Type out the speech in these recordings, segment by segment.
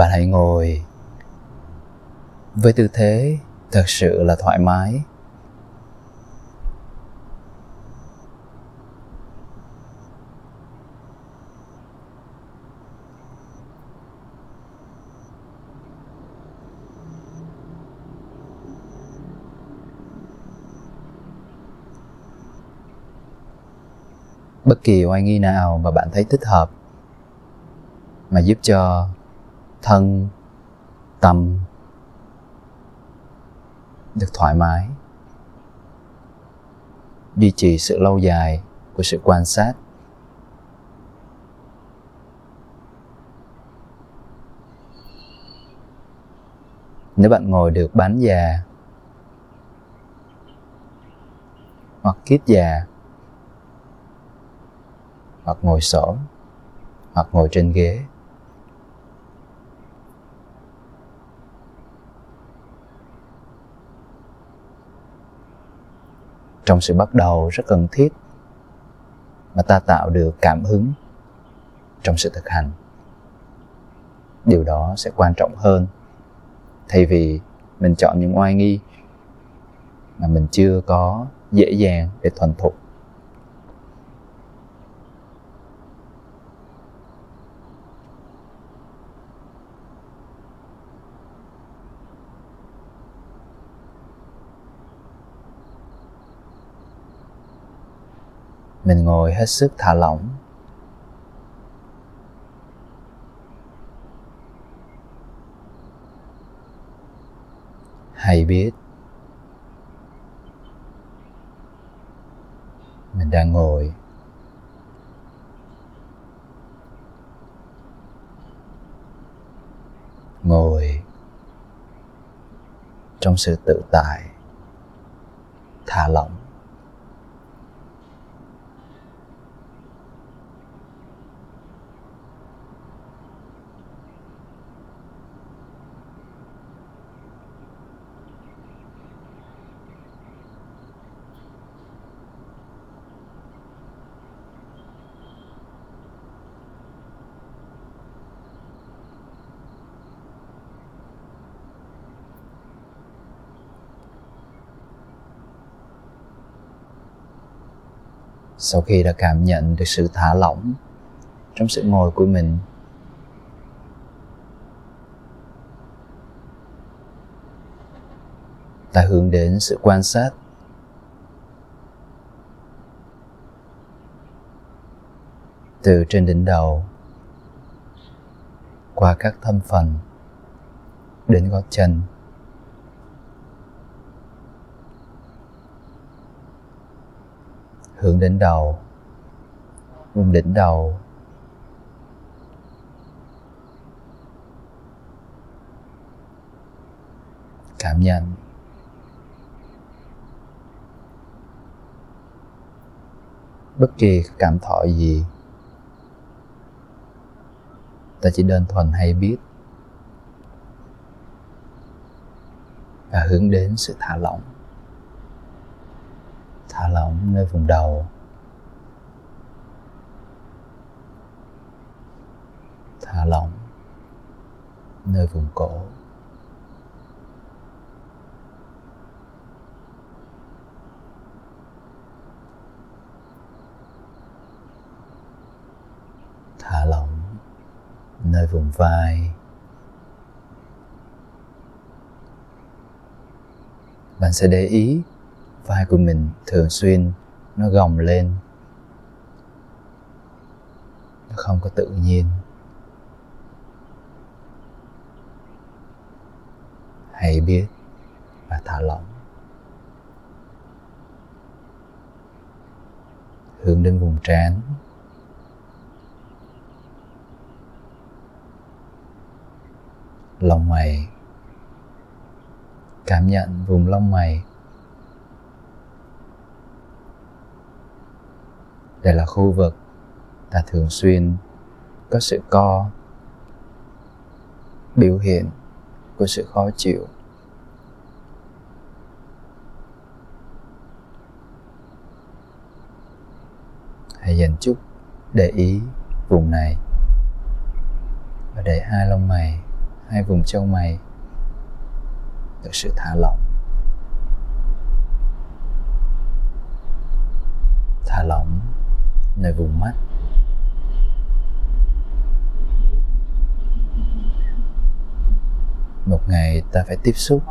bạn hãy ngồi. Với tư thế, thật sự là thoải mái. Bất kỳ oai nghi nào mà bạn thấy thích hợp mà giúp cho thân, tâm, được thoải mái. Duy trì sự lâu dài của sự quan sát. Nếu bạn ngồi được bán già hoặc kiết già, hoặc ngồi xổm, hoặc ngồi trên ghế trong sự bắt đầu rất cần thiết mà ta tạo được cảm hứng trong sự thực hành. Điều đó sẽ quan trọng hơn, thay vì mình chọn những oai nghi mà mình chưa có dễ dàng để thuần thục. Mình ngồi hết sức thả lỏng. Hay biết, mình đang ngồi. Ngồi trong sự tự tại, thả lỏng. Sau khi đã cảm nhận được sự thả lỏng trong sự ngồi của mình, ta hướng đến sự quan sát. Từ trên đỉnh đầu, qua các thâm phần, đến gót chân. Hướng đến đầu. Vùng đỉnh đầu. Cảm nhận. Bất kỳ cảm thọ gì, ta chỉ đơn thuần hay biết và hướng đến sự thả lỏng thả lỏng nơi vùng đầu. Thả lỏng nơi vùng cổ. Thả lỏng nơi vùng vai. Bạn sẽ để ý vai của mình thường xuyên nó gồng lên. Nó không có tự nhiên. Hãy biết và thả lỏng. Hướng đến vùng trán. Lông mày. Cảm nhận vùng lông mày. Đây là khu vực ta thường xuyên có sự co, biểu hiện của sự khó chịu. Hãy dành chút để ý vùng này và để hai lông mày, hai vùng châu mày được sự thả lỏng. Thả lỏng nơi vùng mắt. Một ngày ta phải tiếp xúc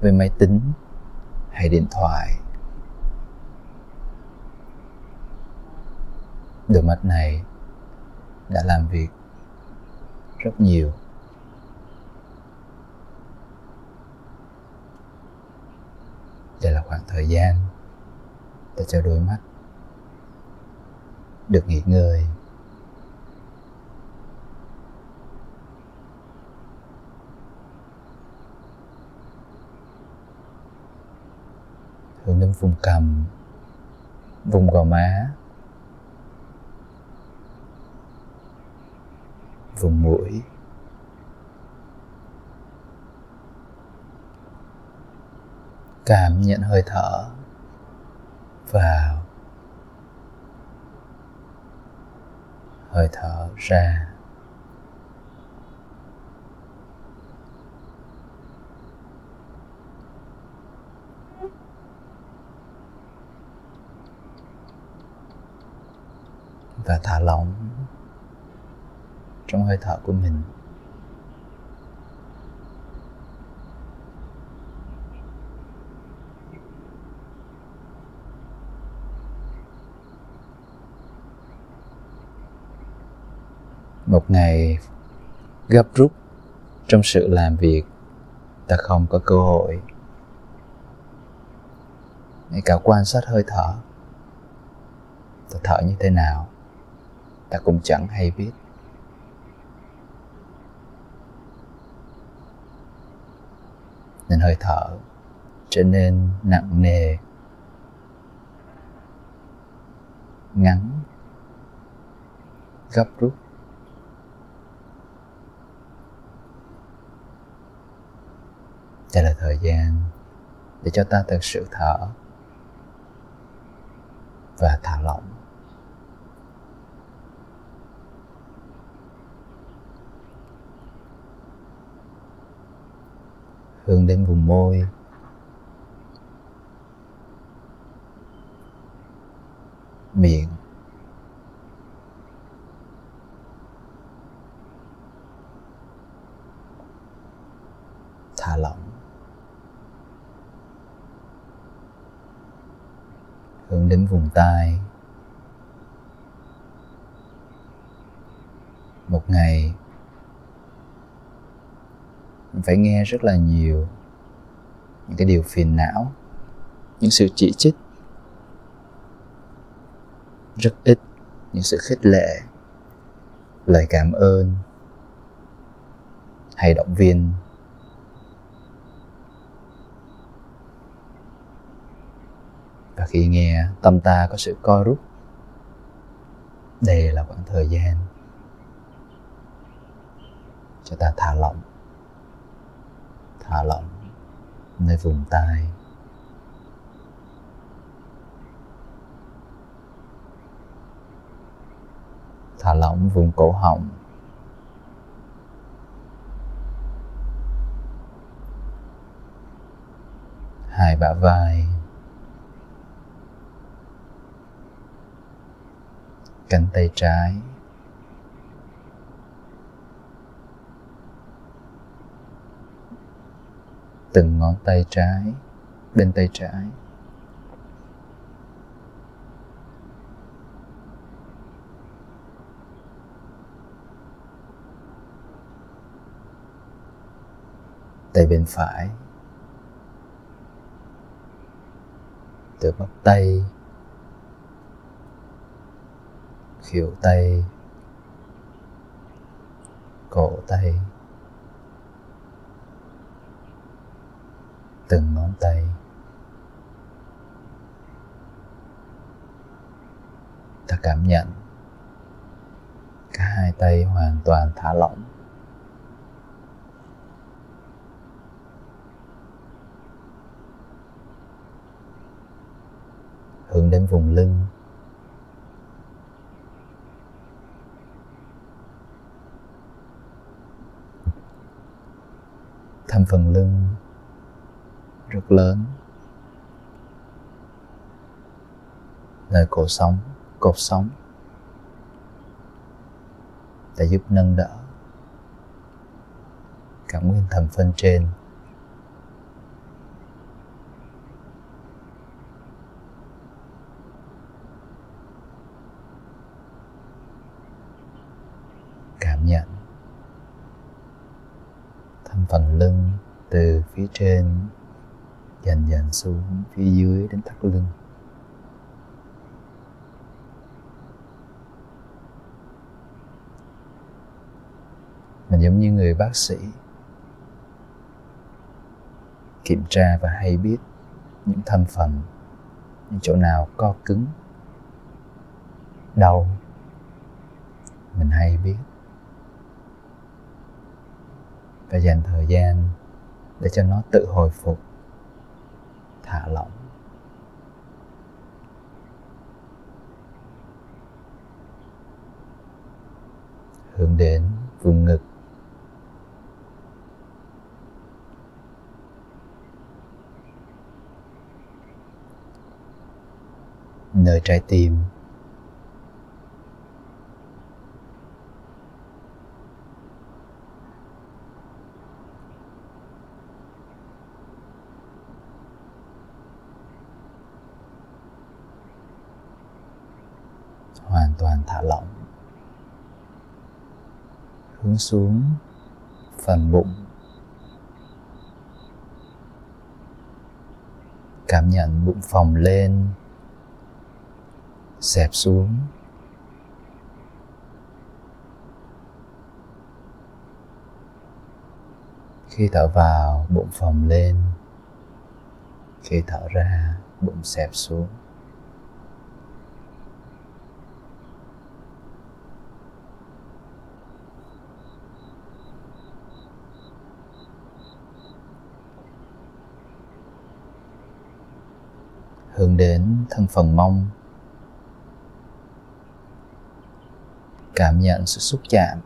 với máy tính hay điện thoại. Đôi mắt này đã làm việc rất nhiều. Đây là khoảng thời gian ta cho đôi mắt được nghỉ ngơi. Hướng đến vùng cằm vùng gò má, vùng mũi. Cảm nhận hơi thở vào. Hơi thở ra. Và thả lỏng trong hơi thở của mình. Một ngày gấp rút trong sự làm việc, ta không có cơ hội. Ngay cả quan sát hơi thở, ta thở như thế nào, ta cũng chẳng hay biết. Nên hơi thở trở nên nặng nề, ngắn, gấp rút. Đây là thời gian để cho ta thực sự thở và thả lỏng. Hướng đến vùng môi. Miệng. Thả lỏng. Hướng đến vùng tai. Một ngày, mình phải nghe rất là nhiều những cái điều phiền não, những sự chỉ trích, rất ít những sự khích lệ, lời cảm ơn hay động viên. Và khi nghe, tâm ta có sự co rút. Đây là khoảng thời gian cho ta thả lỏng. Thả lỏng nơi vùng tai. Thả lỏng vùng cổ họng. Hai bả vai. Cánh tay trái. Từng ngón tay trái, bên tay trái. Tay bên phải. Từ bắp tay khuỷu tay, cổ tay, từng ngón tay. Ta cảm nhận cả hai tay hoàn toàn thả lỏng. Hướng đến vùng lưng. Thành phần lưng, rất lớn. Nơi cổ sống, cột sống để giúp nâng đỡ cả nguyên thành phần trên cảm nhận thân phần lưng từ phía trên dần dần xuống phía dưới đến thắt lưng. Mình giống như người bác sĩ, kiểm tra và hay biết những thành phần những chỗ nào co cứng, đau. Mình hay biết. Và dành thời gian để cho nó tự hồi phục thả lỏng. Hướng đến vùng ngực. Nơi trái tim hoàn toàn thả lỏng hướng xuống phần bụng. Cảm nhận bụng phồng lên, xẹp xuống. Khi thở vào, bụng phồng lên. Khi thở ra, bụng xẹp xuống. Hướng đến thân phần mông. Cảm nhận sự xúc chạm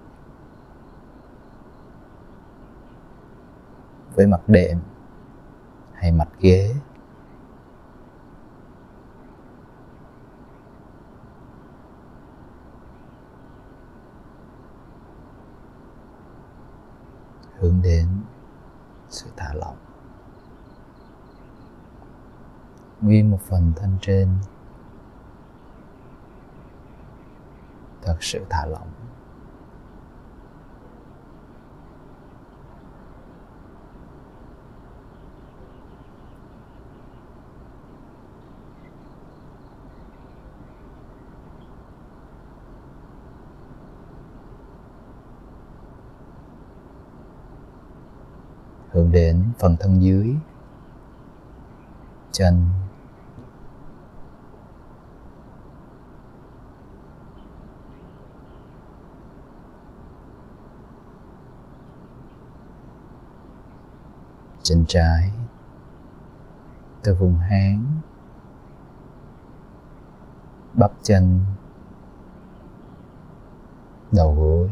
với mặt đệm hay mặt ghế. Hướng đến sự thả lỏng. Nguyên một phần thân trên. Thật sự thả lỏng. Hướng đến phần thân dưới. Chân. Chân trái, từ vùng háng, bắp chân, đầu gối.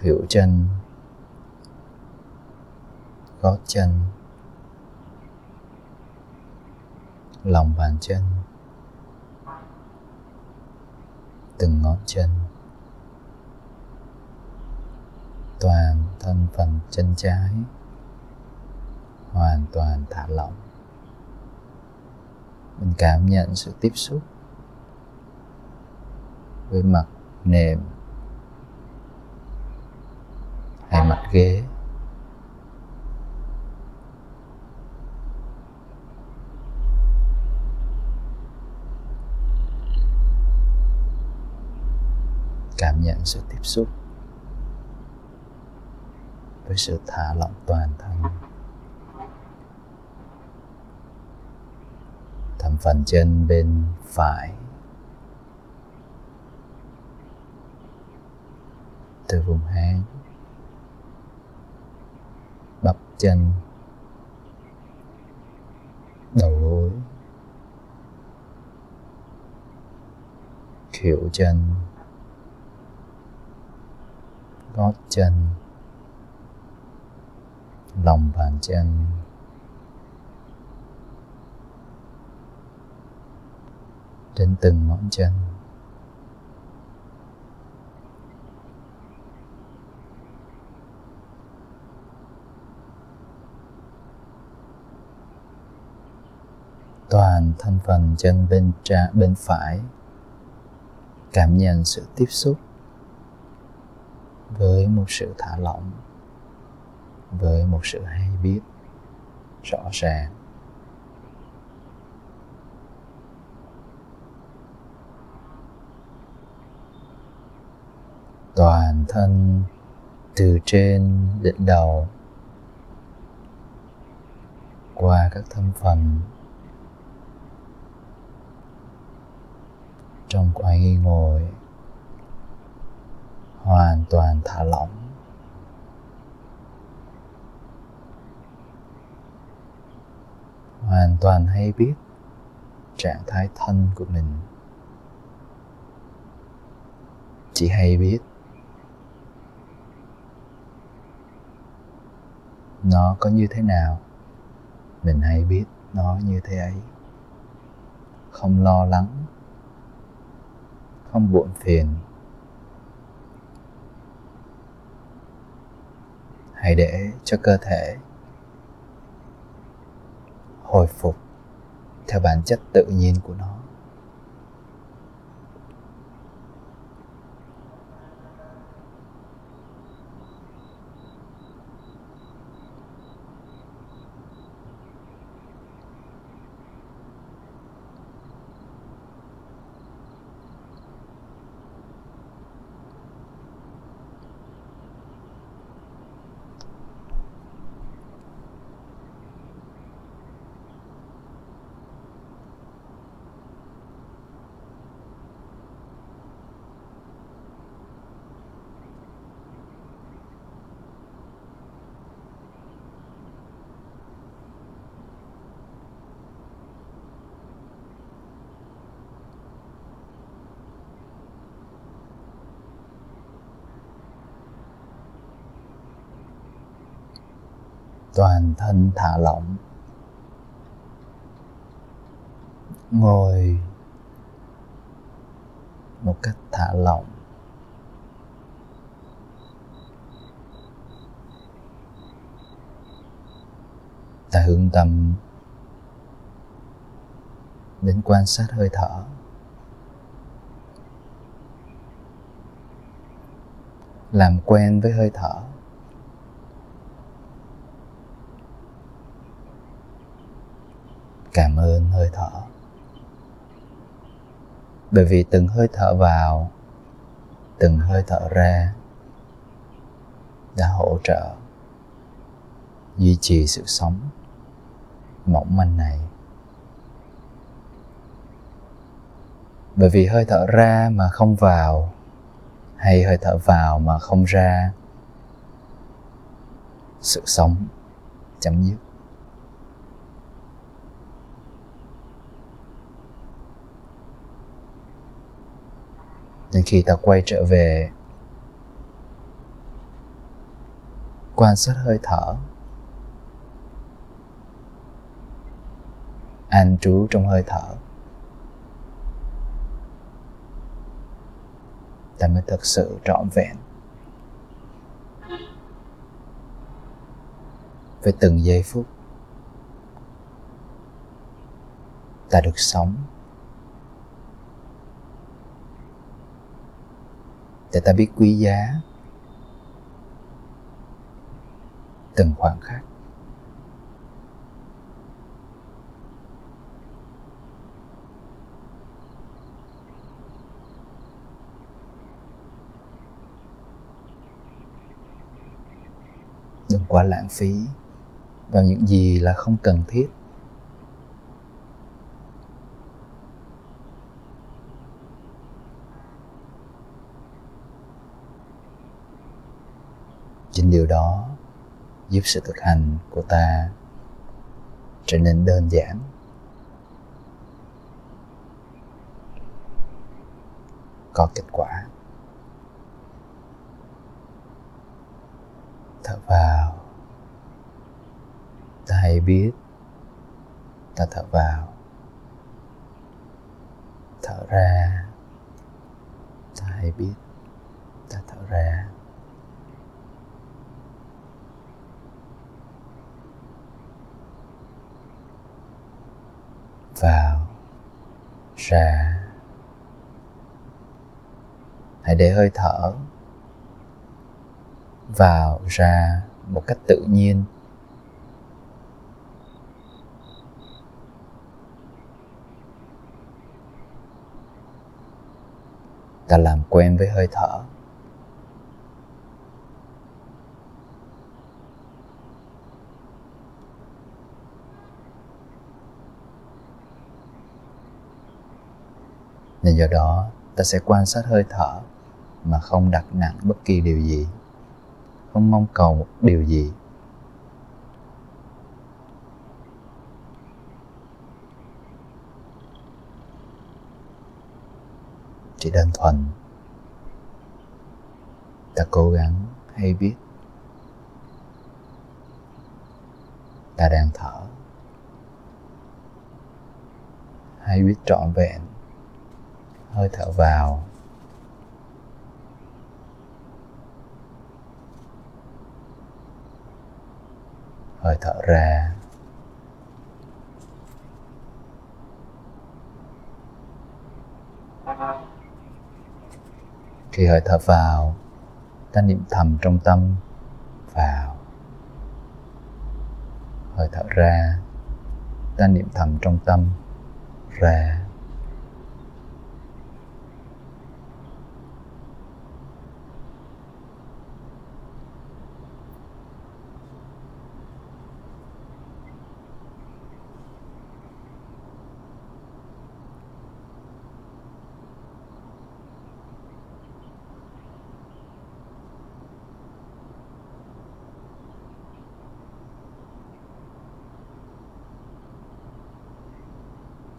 Khuỷu chân, gót chân, lòng bàn chân, từng ngón chân. Toàn thân phần chân trái, hoàn toàn thả lỏng. Mình cảm nhận sự tiếp xúc với mặt nệm hay mặt ghế. Cảm nhận sự tiếp xúc với sự thả lỏng toàn thân. Thẩm phần chân bên phải. Từ vùng háng. Bắp chân. Đầu gối. Khuỷu chân. Gót chân lòng bàn chân. Đến từng ngón chân. Toàn thân phần chân bên trái bên phải. Cảm nhận sự tiếp xúc với một sự thả lỏng với một sự hay biết, rõ ràng. Toàn thân từ trên đỉnh đầu qua các thân phần. Trong quay nghi ngồi, hoàn toàn thả lỏng. Hoàn toàn hay biết trạng thái thân của mình. Chỉ hay biết nó có như thế nào. Mình hay biết nó như thế ấy. Không lo lắng, không buồn phiền. Hãy để cho cơ thể hồi phục theo bản chất tự nhiên của nó toàn thân thả lỏng. Ngồi một cách thả lỏng. Ta hướng tâm đến quan sát hơi thở. Làm quen với hơi thở. Cảm ơn hơi thở. Bởi vì từng hơi thở vào, từng hơi thở ra đã hỗ trợ duy trì sự sống mỏng manh này. Bởi vì hơi thở ra mà không vào, hay hơi thở vào mà không ra, sự sống chấm dứt. Nên khi ta quay trở về, quan sát hơi thở, an trú trong hơi thở, ta mới thực sự trọn vẹn. Với từng giây phút, ta được sống. Để ta biết quý giá. Từng khoảnh khắc. Đừng quá lãng phí vào những gì là không cần thiết. Điều đó giúp sự thực hành của ta trở nên đơn giản. Có kết quả. Thở vào. Ta hãy biết ta thở vào. Thở ra. Ta hãy biết ta thở ra vào ra. Hãy để hơi thở vào ra một cách tự nhiên. Ta làm quen với hơi thở. Nên do đó, ta sẽ quan sát hơi thở mà không đặt nặng bất kỳ điều gì. Không mong cầu một điều gì. Chỉ đơn thuần, ta cố gắng hay biết. Ta đang thở. Hay biết trọn vẹn hơi thở vào. Hơi thở ra. Khi hơi thở vào, ta niệm thầm trong tâm. Vào. Hơi thở ra, ta niệm thầm trong tâm. Ra.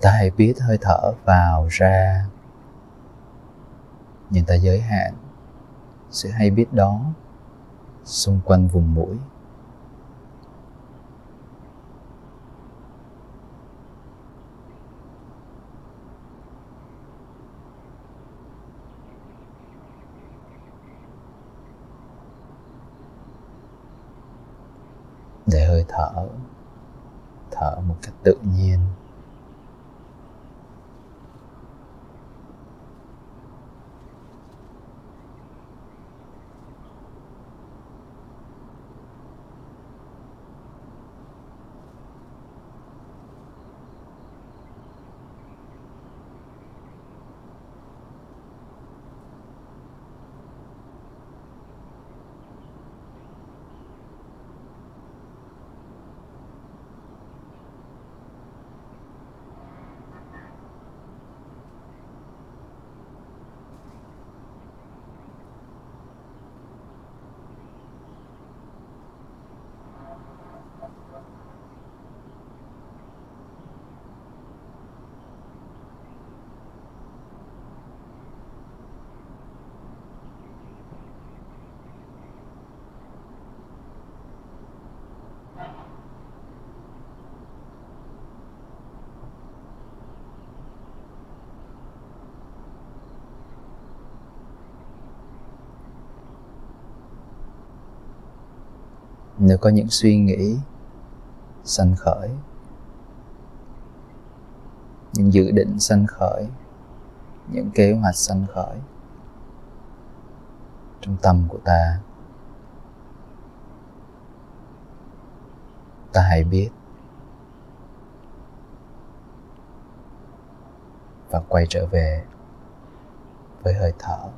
Ta hãy biết hơi thở vào ra. Nhưng ta giới hạn sự hay biết đó xung quanh vùng mũi. Để hơi thở thở một cách tự nhiên. Nếu có những suy nghĩ sanh khởi, những dự định sanh khởi, những kế hoạch sanh khởi trong tâm của ta ta hãy biết và quay trở về với hơi thở.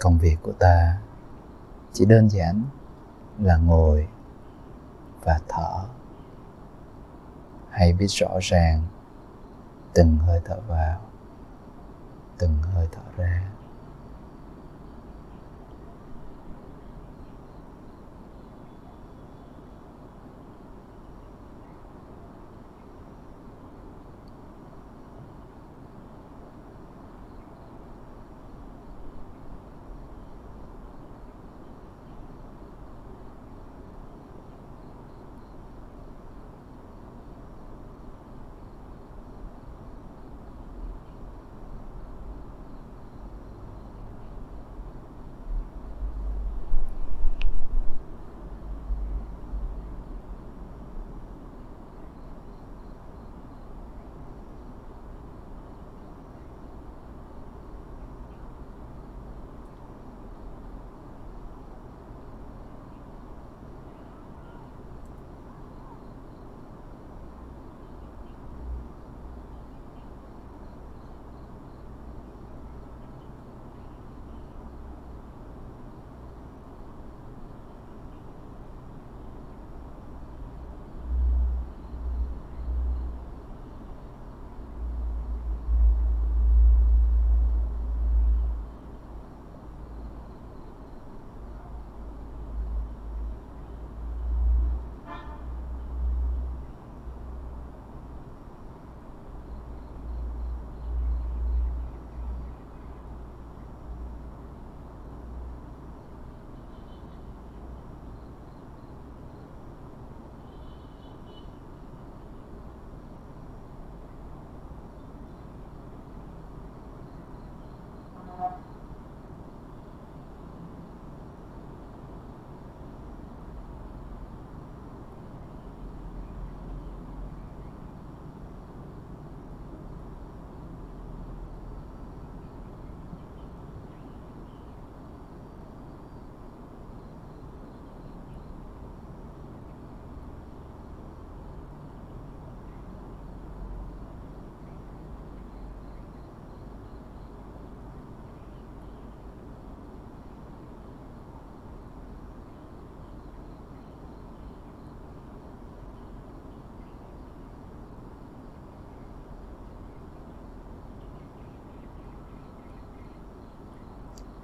Công việc của ta. Chỉ đơn giản là ngồi và thở. Hãy biết rõ ràng, từng hơi thở vào, từng hơi thở ra.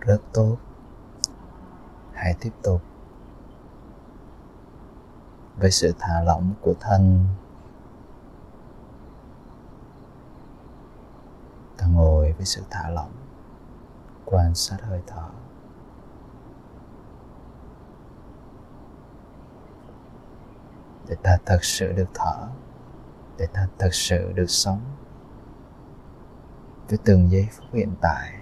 Rất tốt. Hãy tiếp tục với sự thả lỏng của thân. Ta ngồi với sự thả lỏng, quan sát hơi thở. Để ta thật sự được thở, để ta thật sự được sống. Với từng giây phút hiện tại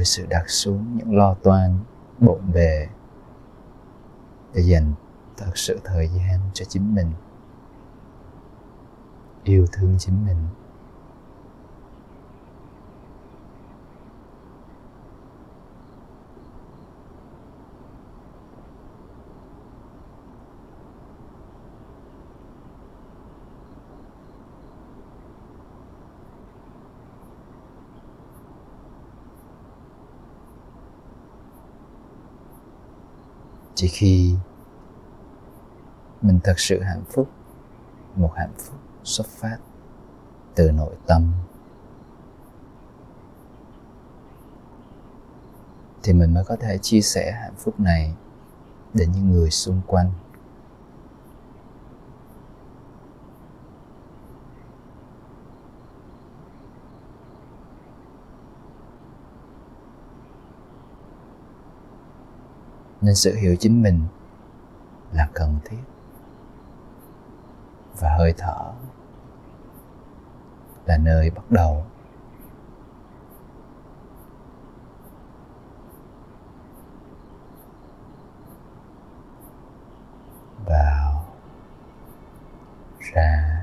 với sự đặt xuống, những lo toan, bộn bề. Để dành thật sự thời gian cho chính mình. Yêu thương chính mình. Chỉ khi mình thật sự hạnh phúc, một hạnh phúc xuất phát từ nội tâm, thì mình mới có thể chia sẻ hạnh phúc này đến những người xung quanh. Nên sự hiểu chính mình là cần thiết. Và hơi thở là nơi bắt đầu vào ra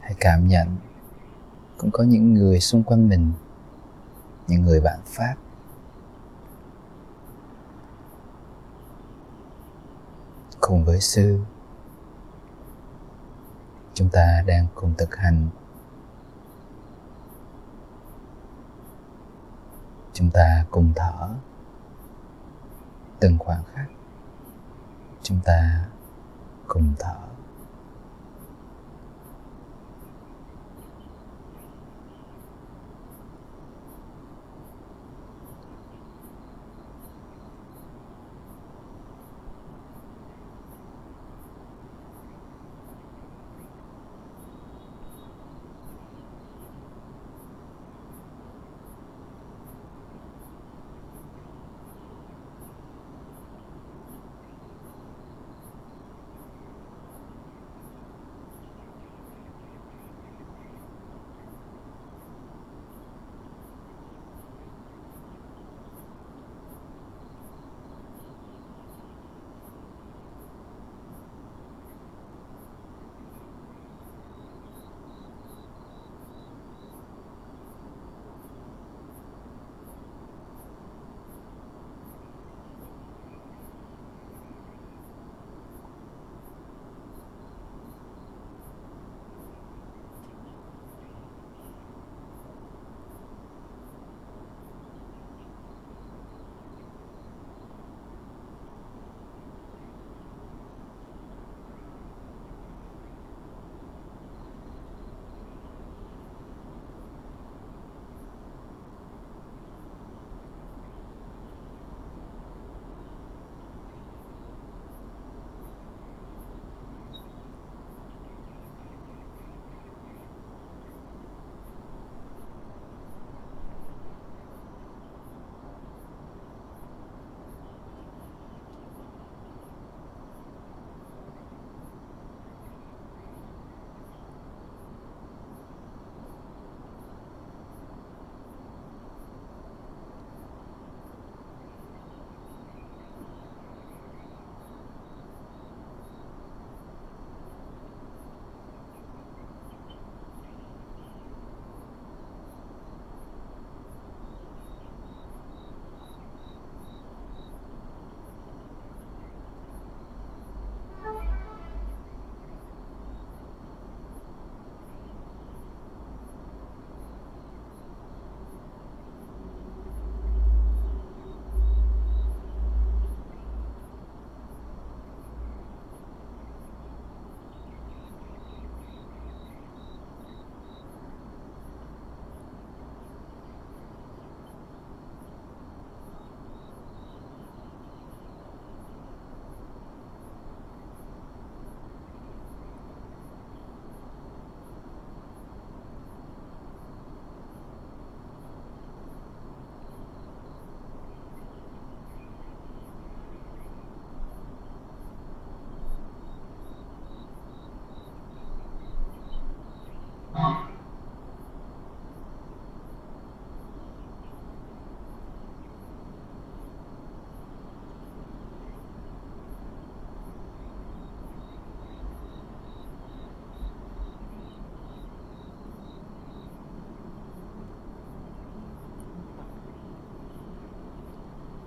hãy cảm nhận. Cũng có những người xung quanh mình, những người bạn pháp. Cùng với sư, chúng ta đang cùng thực hành. Chúng ta cùng thở từng khoảng khắc. Chúng ta cùng thở.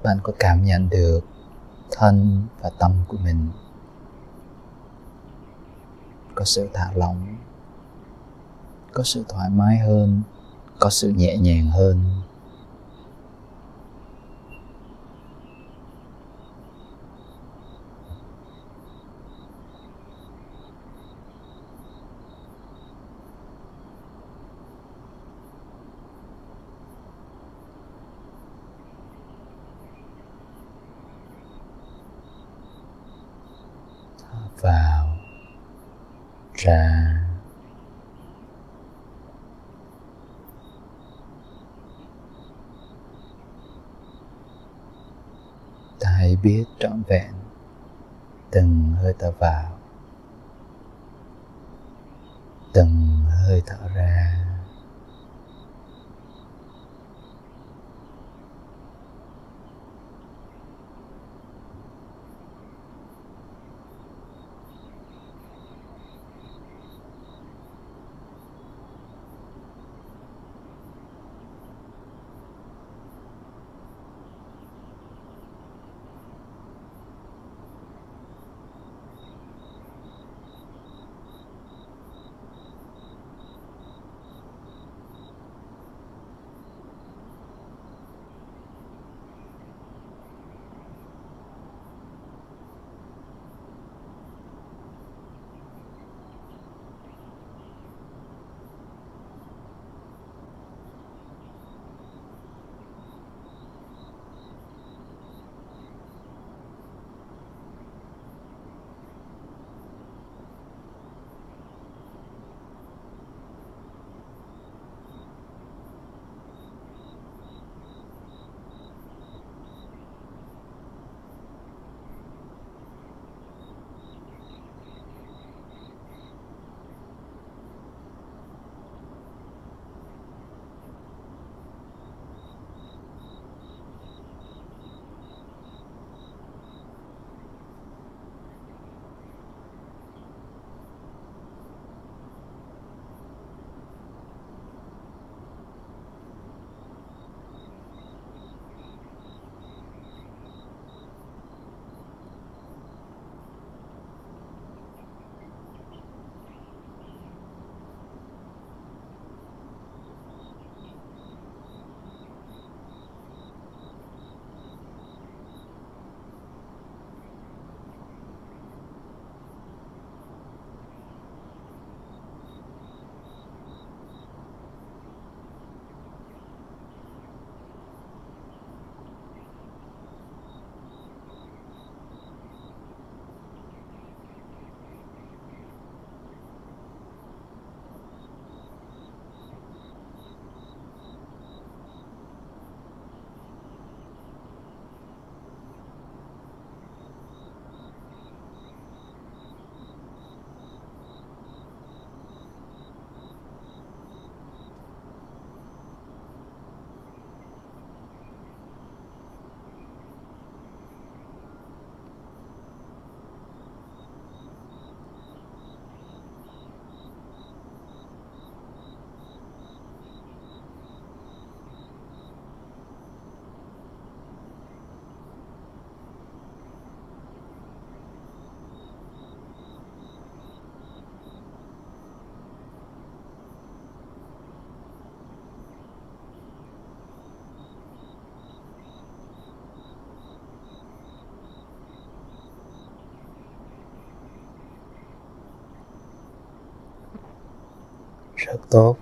Bạn có cảm nhận được thân và tâm của mình có sự thả lỏng, có sự thoải mái hơn, có sự nhẹ nhàng hơn vào ra ta hãy biết trọn vẹn từng rất tốt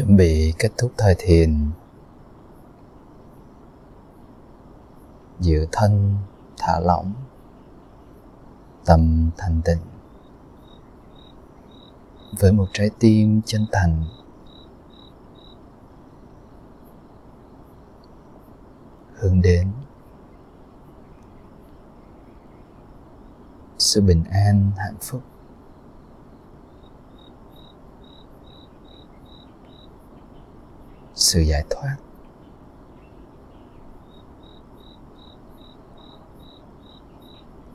chuẩn bị kết thúc thời thiền. Giữ thân, thả lỏng, tâm thanh tịnh. Với một trái tim chân thành, hướng đến sự bình an, hạnh phúc. Sự giải thoát.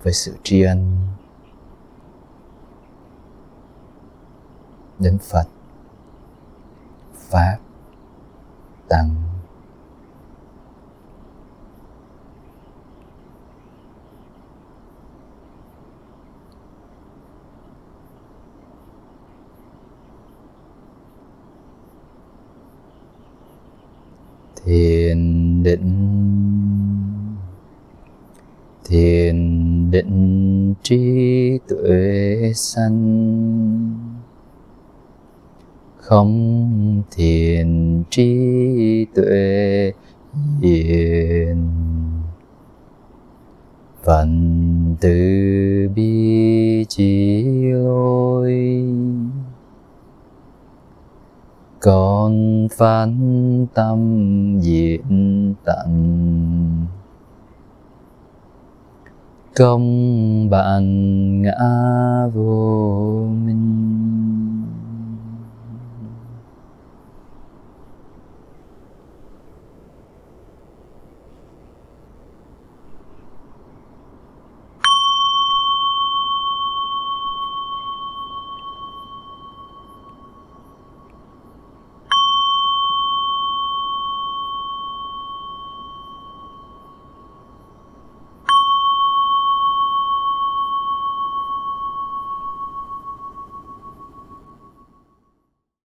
Với sự tri ân đến phật pháp tăng thiền định thiền định trí tuệ sanh, không thiền trí tuệ hiền. Phần từ bi chỉ phán tâm diện tận. Công bạn ngã vô minh.